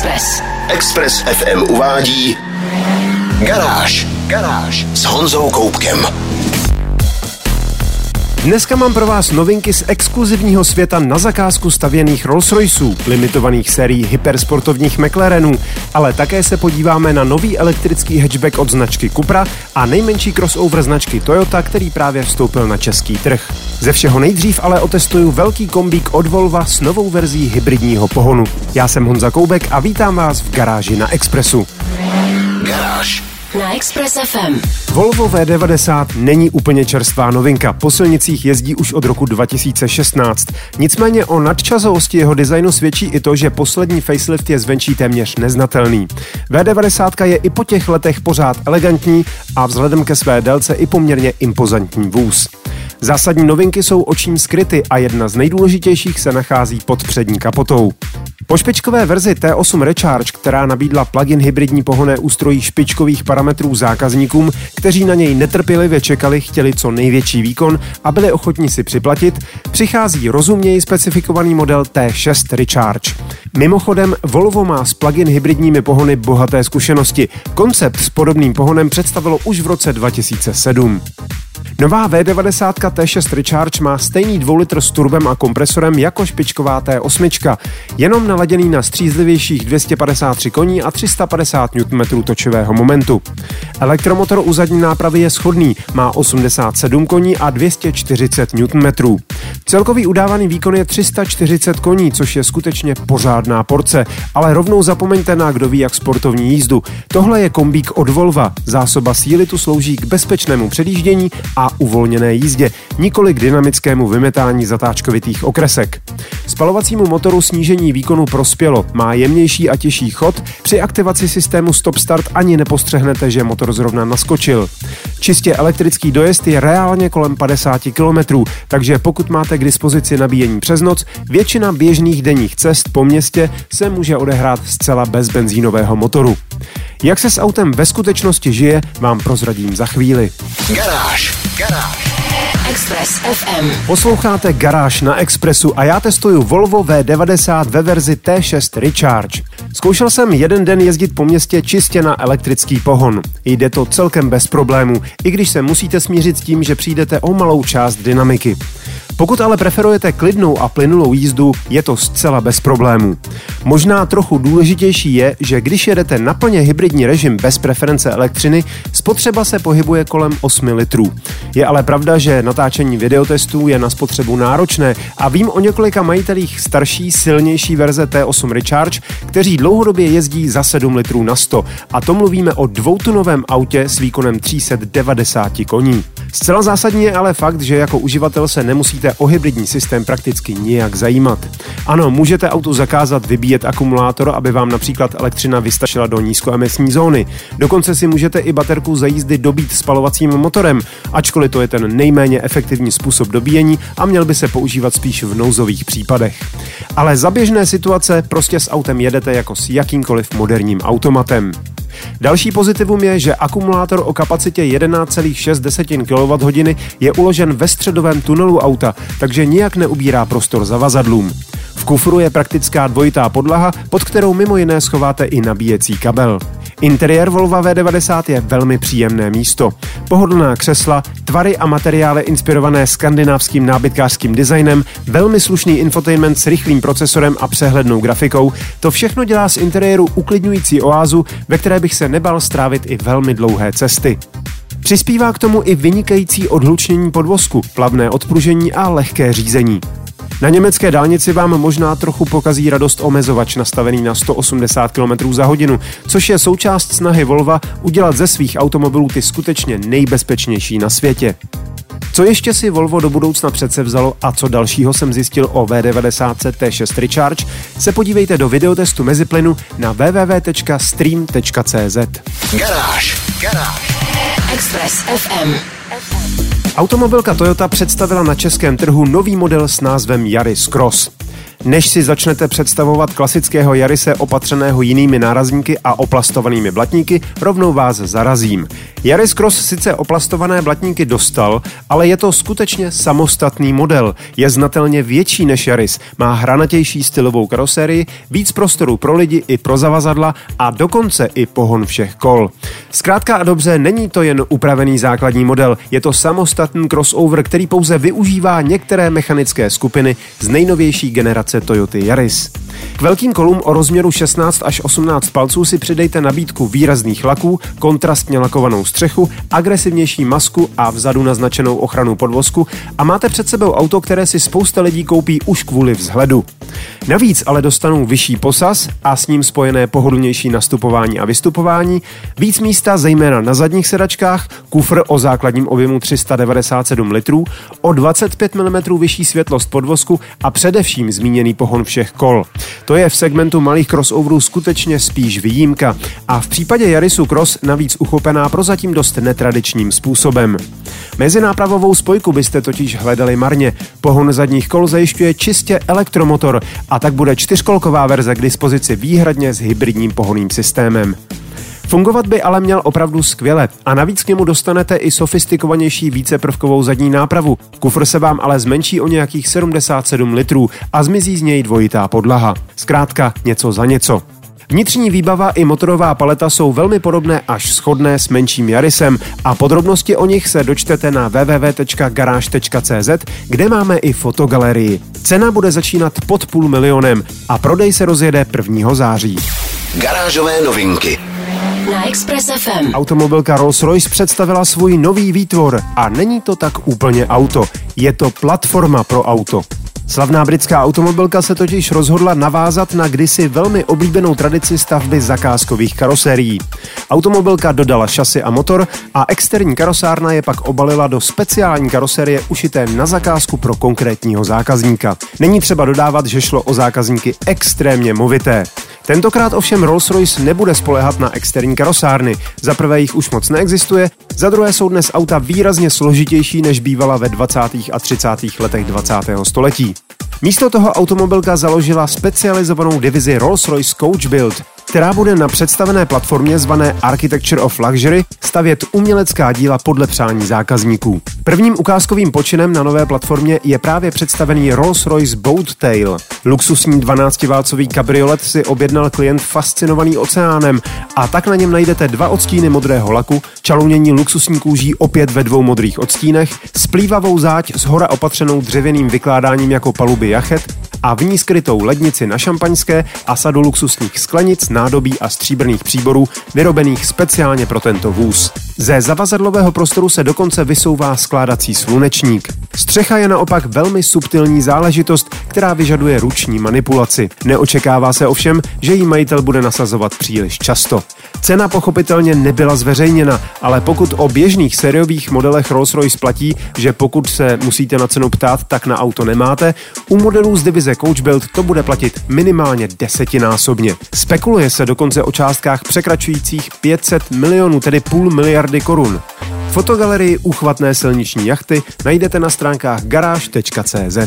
Express. Express FM uvádí Garáž. Garáž s Honzou Koupkem. Dneska mám pro vás novinky z exkluzivního světa na zakázku stavěných Rolls Royceů, limitovaných sérií hypersportovních McLarenů, ale také se podíváme na nový elektrický hatchback od značky Cupra a nejmenší crossover značky Toyota, který právě vstoupil na český trh. Ze všeho nejdřív ale otestuju velký kombík od Volva s novou verzí hybridního pohonu. Já jsem Honza Koubek a vítám vás v garáži na Expressu. Garáž. Na Express FM. Volvo V90 není úplně čerstvá novinka. Po silnicích jezdí už od roku 2016. Nicméně o nadčasovosti jeho designu svědčí i to, že poslední facelift je zvenčí téměř neznatelný. V90 je i po těch letech pořád elegantní a vzhledem ke své délce i poměrně impozantní vůz. Zásadní novinky jsou očím skryty a jedna z nejdůležitějších se nachází pod přední kapotou. Po špičkové verzi T8 Recharge, která nabídla plug-in hybridní pohonné ústrojí špičkových parametrů zákazníkům, kteří na něj netrpělivě čekali, chtěli co největší výkon a byli ochotní si připlatit, přichází rozumněji specifikovaný model T6 Recharge. Mimochodem, Volvo má s plug-in hybridními pohony bohaté zkušenosti. Koncept s podobným pohonem představilo už v roce 2007. Nová V90 T6 Recharge má stejný 2 litr s turbem a kompresorem jako špičková T8, jenom naladěný na střízlivějších 253 koní a 350 Nm točivého momentu. Elektromotor u zadní nápravy je schodný, má 87 koní a 240 Nm. Celkový udávaný výkon je 340 koní, což je skutečně pořádná porce, ale rovnou zapomeňte na kdo ví jak sportovní jízdu. Tohle je kombík od Volva, zásoba síly tu slouží k bezpečnému předjíždění a uvolněné jízdě, nikoli k dynamickému vymetání zatáčkovitých okresek. Spalovacímu motoru snížení výkonu prospělo, má jemnější a těžší chod, při aktivaci systému Stop Start ani nepostřehnete, že motor zrovna naskočil. Čistě elektrický dojezd je reálně kolem 50 km, takže pokud máte k dispozici nabíjení přes noc, většina běžných denních cest po městě se může odehrát zcela bez benzínového motoru. Jak se s autem ve skutečnosti žije, vám prozradím za chvíli. Garáž. Garáž. Express FM. Posloucháte Garáž na Expressu a já testuju Volvo V90 ve verzi T6 Recharge. Zkoušel jsem jeden den jezdit po městě čistě na elektrický pohon. Jde to celkem bez problémů, i když se musíte smířit s tím, že přijdete o malou část dynamiky. Pokud ale preferujete klidnou a plynulou jízdu, je to zcela bez problémů. Možná trochu důležitější je, že když jedete na plně hybridní režim bez preference elektřiny, spotřeba se pohybuje kolem 8 litrů. Je ale pravda, že natáčení videotestů je na spotřebu náročné a vím o několika majitelích starší, silnější verze T8 Recharge, kteří dlouhodobě jezdí za 7 litrů na 100 a to mluvíme o dvoutunovém autě s výkonem 390 koní. Zcela zásadní je ale fakt, že jako uživatel se nemusíte o hybridní systém prakticky nijak zajímat. Ano, můžete autu zakázat vybíjet akumulátor, aby vám například elektřina vystačila do nízkoemisní zóny. Dokonce si můžete i baterku za jízdy dobít spalovacím motorem, ačkoliv to je ten nejméně efektivní způsob dobíjení a měl by se používat spíš v nouzových případech. Ale za běžné situace prostě s autem jedete jako s jakýmkoliv moderním automatem. Další pozitivum je, že akumulátor o kapacitě 11,6 kWh je uložen ve středovém tunelu auta, takže nijak neubírá prostor zavazadlům. V kufru je praktická dvojitá podlaha, pod kterou mimo jiné schováte i nabíjecí kabel. Interiér Volvo V90 je velmi příjemné místo. Pohodlná křesla, tvary a materiály inspirované skandinávským nábytkářským designem, velmi slušný infotainment s rychlým procesorem a přehlednou grafikou, to všechno dělá z interiéru uklidňující oázu, ve které bych se nebal strávit i velmi dlouhé cesty. Přispívá k tomu i vynikající odhlučnění podvozku, plavné odpružení a lehké řízení. Na německé dálnici vám možná trochu pokazí radost omezovač nastavený na 180 km za hodinu, což je součást snahy Volva udělat ze svých automobilů ty skutečně nejbezpečnější na světě. Co ještě si Volvo do budoucna přece vzalo a co dalšího jsem zjistil o V90 T6 Recharge, se podívejte do videotestu meziplynu na www.stream.cz. Garáž. Garáž. Express FM. Automobilka Toyota představila na českém trhu nový model s názvem Yaris Cross. Než si začnete představovat klasického Jarise opatřeného jinými nárazníky a oplastovanými blatníky, rovnou vás zarazím. Yaris Cross sice oplastované blatníky dostal, ale je to skutečně samostatný model. Je znatelně větší než Yaris, má hranatější stylovou karosérii, víc prostoru pro lidi i pro zavazadla a dokonce i pohon všech kol. Zkrátka a dobře, není to jen upravený základní model, je to samostatný crossover, který pouze využívá některé mechanické skupiny z nejnovější generace Toyota Yaris. K velkým kolům o rozměru 16 až 18 palců si přidejte nabídku výrazných laků, kontrastně lakovanou střechu, agresivnější masku a vzadu naznačenou ochranu podvozku a máte před sebou auto, které si spousta lidí koupí už kvůli vzhledu. Navíc ale dostanou vyšší posaz a s ním spojené pohodlnější nastupování a vystupování, víc místa zejména na zadních sedačkách, kufr o základním objemu 397 litrů, o 25 mm vyšší světlost podvozku a především zmíněný pohon všech kol. To je v segmentu malých crossoverů skutečně spíš výjimka a v případě Yarisu Cross navíc uchopená prozatím dost netradičním způsobem. Mezi nápravovou spojku byste totiž hledali marně. Pohon zadních kol zajišťuje čistě elektromotor a tak bude čtyřkolková verze k dispozici výhradně s hybridním pohonným systémem. Fungovat by ale měl opravdu skvěle a navíc k němu dostanete i sofistikovanější víceprvkovou zadní nápravu. Kufr se vám ale zmenší o nějakých 77 litrů a zmizí z něj dvojitá podlaha. Zkrátka něco za něco. Vnitřní výbava i motorová paleta jsou velmi podobné až shodné s menším Jarisem a podrobnosti o nich se dočtete na www.garage.cz, kde máme i fotogalerii. Cena bude začínat pod půl milionem a prodej se rozjede 1. září. Garážové novinky. Na Express FM. Automobilka Rolls-Royce představila svůj nový výtvor a není to tak úplně auto, je to platforma pro auto. Slavná britská automobilka se totiž rozhodla navázat na kdysi velmi oblíbenou tradici stavby zakázkových karosérií. Automobilka dodala šasy a motor a externí karosárna je pak obalila do speciální karoserie ušité na zakázku pro konkrétního zákazníka. Není třeba dodávat, že šlo o zákazníky extrémně movité. Tentokrát ovšem Rolls-Royce nebude spolehat na externí karosárny. Za prvé jich už moc neexistuje, za druhé jsou dnes auta výrazně složitější, než bývala ve 20. a 30. letech 20. století. Místo toho automobilka založila specializovanou divizi Rolls-Royce Coach Build, která bude na představené platformě zvané Architecture of Luxury stavět umělecká díla podle přání zákazníků. Prvním ukázkovým počinem na nové platformě je právě představený Rolls-Royce Boat Tail. Luxusní 12-válcový kabriolet si objednal klient fascinovaný oceánem a tak na něm najdete dva odstíny modrého laku, čalounění luxusní kůží opět ve dvou modrých odstínech, splývavou záď s hora opatřenou dřevěným vykládáním jako paluby jachet a v ní skrytou lednici na šampaňské a sadu luxusních sklenic, nádobí a stříbrných příborů vyrobených speciálně pro tento vůz. Ze zavazadlového prostoru se dokonce vysouvá skládací slunečník. Střecha je naopak velmi subtilní záležitost, která vyžaduje ruční manipulaci. Neočekává se ovšem, že jí majitel bude nasazovat příliš často. Cena pochopitelně nebyla zveřejněna, ale pokud o běžných sériových modelech Rolls-Royce platí, že pokud se musíte na cenu ptát, tak na auto nemáte, u modelů z divize Coach Build to bude platit minimálně desetinásobně. Spekuluje se dokonce o částkách překračujících 500 milionů, tedy půl miliardy korun. Fotogalerii uchvatné silniční jachty najdete na stránkách garáž.cz.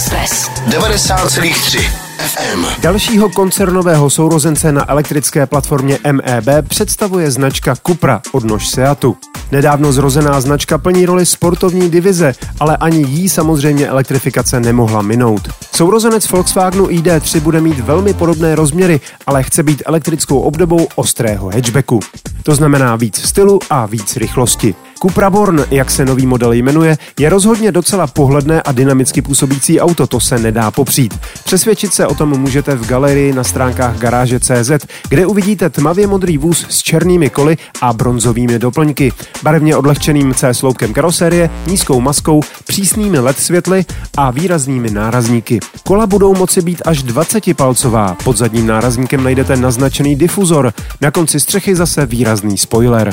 Express. 90,3 FM. Dalšího koncernového sourozence na elektrické platformě MEB představuje značka Cupra od nož Seatu. Nedávno zrozená značka plní roli sportovní divize, ale ani jí samozřejmě elektrifikace nemohla minout. Sourozenec Volkswagenu ID3 bude mít velmi podobné rozměry, ale chce být elektrickou obdobou ostrého hatchbacku. To znamená víc stylu a víc rychlosti. Cupra Born, jak se nový model jmenuje, je rozhodně docela pohledné a dynamicky působící auto, to se nedá popřít. Přesvědčit se o tom můžete v galerii na stránkách garáže.cz, kde uvidíte tmavě modrý vůz s černými koly a bronzovými doplňky, barevně odlehčeným C sloupkem karosérie, nízkou maskou, přísnými LED světly a výraznými nárazníky. Kola budou moci být až 20-palcová, pod zadním nárazníkem najdete naznačený difuzor, na konci střechy zase výrazný spoiler.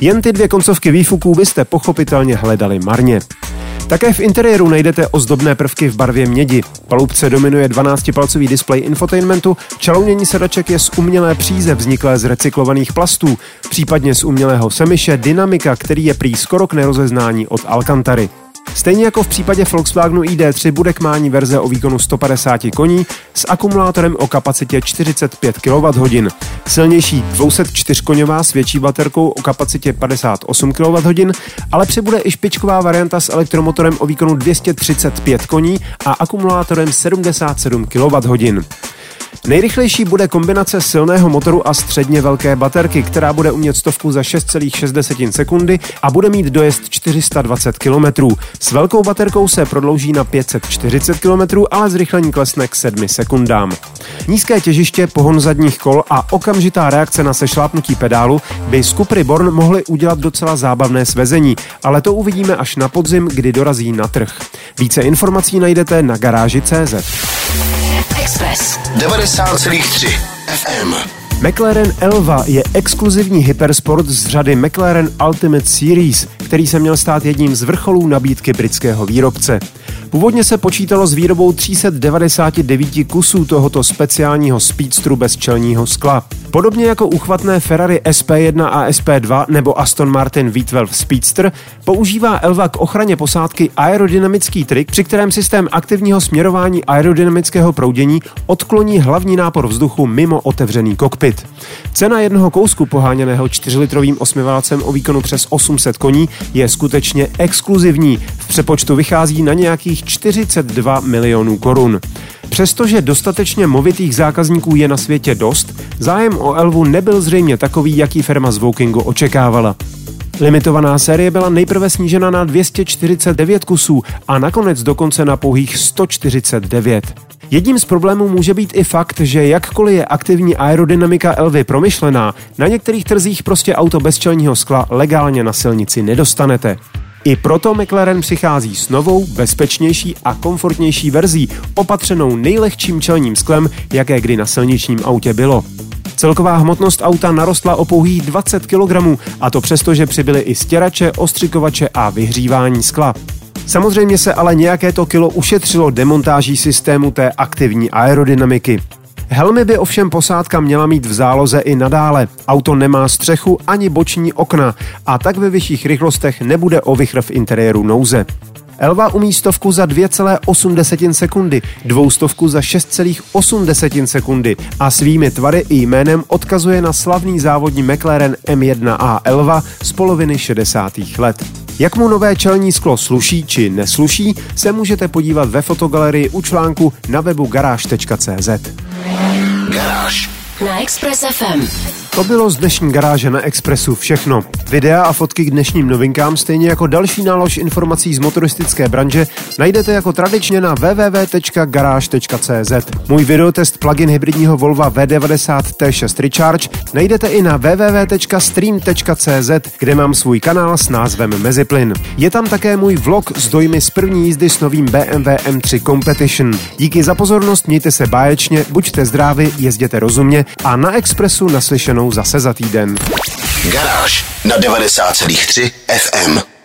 Jen ty dvě koncovky výfuků byste pochopitelně hledali marně. Také v interiéru najdete ozdobné prvky v barvě mědi. Palubce dominuje 12-palcový displej infotainmentu, čalounění sedaček je z umělé příze vzniklé z recyklovaných plastů, případně z umělého semiše Dynamika, který je prý skoro k nerozeznání od Alcantary. Stejně jako v případě Volkswagenu ID3 bude k mání verze o výkonu 150 koní s akumulátorem o kapacitě 45 kWh. Silnější 204 koňová s větší baterkou o kapacitě 58 kWh, ale přibude i špičková varianta s elektromotorem o výkonu 235 koní a akumulátorem 77 kWh. Nejrychlejší bude kombinace silného motoru a středně velké baterky, která bude umět stovku za 6,6 sekundy a bude mít dojezd 420 km. S velkou baterkou se prodlouží na 540 km, ale zrychlení klesne k 7 sekundám. Nízké těžiště, pohon zadních kol a okamžitá reakce na sešlápnutí pedálu by z Cupry Born mohly udělat docela zábavné svezení, ale to uvidíme až na podzim, kdy dorazí na trh. Více informací najdete na garáži.cz. Express 90,3 FM. McLaren Elva je exkluzivní hypersport z řady McLaren Ultimate Series, který se měl stát jedním z vrcholů nabídky britského výrobce. Původně se počítalo s výrobou 399 kusů tohoto speciálního speedstru bez čelního skla. Podobně jako uchvatné Ferrari SP1 a SP2 nebo Aston Martin V12 Speedster, používá Elva k ochraně posádky aerodynamický trik, při kterém systém aktivního směrování aerodynamického proudění odkloní hlavní nápor vzduchu mimo otevřený kokpit. Cena jednoho kousku poháněného 4-litrovým osmiválcem o výkonu přes 800 koní je skutečně exkluzivní. Přepočtu vychází na nějakých 42 milionů korun. Přestože dostatečně movitých zákazníků je na světě dost, zájem o Elvu nebyl zřejmě takový, jaký firma z Wokingu očekávala. Limitovaná série byla nejprve snížena na 249 kusů a nakonec dokonce na pouhých 149. Jedním z problémů může být i fakt, že jakkoliv je aktivní aerodynamika Elvy promyšlená, na některých trzích prostě auto bez čelního skla legálně na silnici nedostanete. I proto McLaren přichází s novou, bezpečnější a komfortnější verzí, opatřenou nejlehčím čelním sklem, jaké kdy na silničním autě bylo. Celková hmotnost auta narostla o pouhých 20 kg, a to přesto, že přibyly i stěrače, ostřikovače a vyhřívání skla. Samozřejmě se ale nějaké to kilo ušetřilo demontáží systému té aktivní aerodynamiky. Helmy by ovšem posádka měla mít v záloze i nadále. Auto nemá střechu ani boční okna a tak ve vyšších rychlostech nebude o vychr v interiéru nouze. Elva umí stovku za 2,8 sekundy, dvoustovku za 6,8 sekundy a svými tvary i jménem odkazuje na slavný závodní McLaren M1A Elva z poloviny 60. let. Jak mu nové čelní sklo sluší či nesluší, se můžete podívat ve fotogalerii u článku na webu garáž.cz. Garáž. Na Express FM. To bylo z dnešní garáže na Expressu všechno. Videa a fotky k dnešním novinkám, stejně jako další nálož informací z motoristické branže, najdete jako tradičně na www.garage.cz. Můj videotest plugin hybridního Volvo V90 T6 Recharge najdete i na www.stream.cz, kde mám svůj kanál s názvem Meziplyn. Je tam také můj vlog z dojmy z první jízdy s novým BMW M3 Competition. Díky za pozornost, mějte se báječně, buďte zdraví, jezděte rozumně a na Expressu naslyšenou zase za týden. Garáž na 90,3 FM.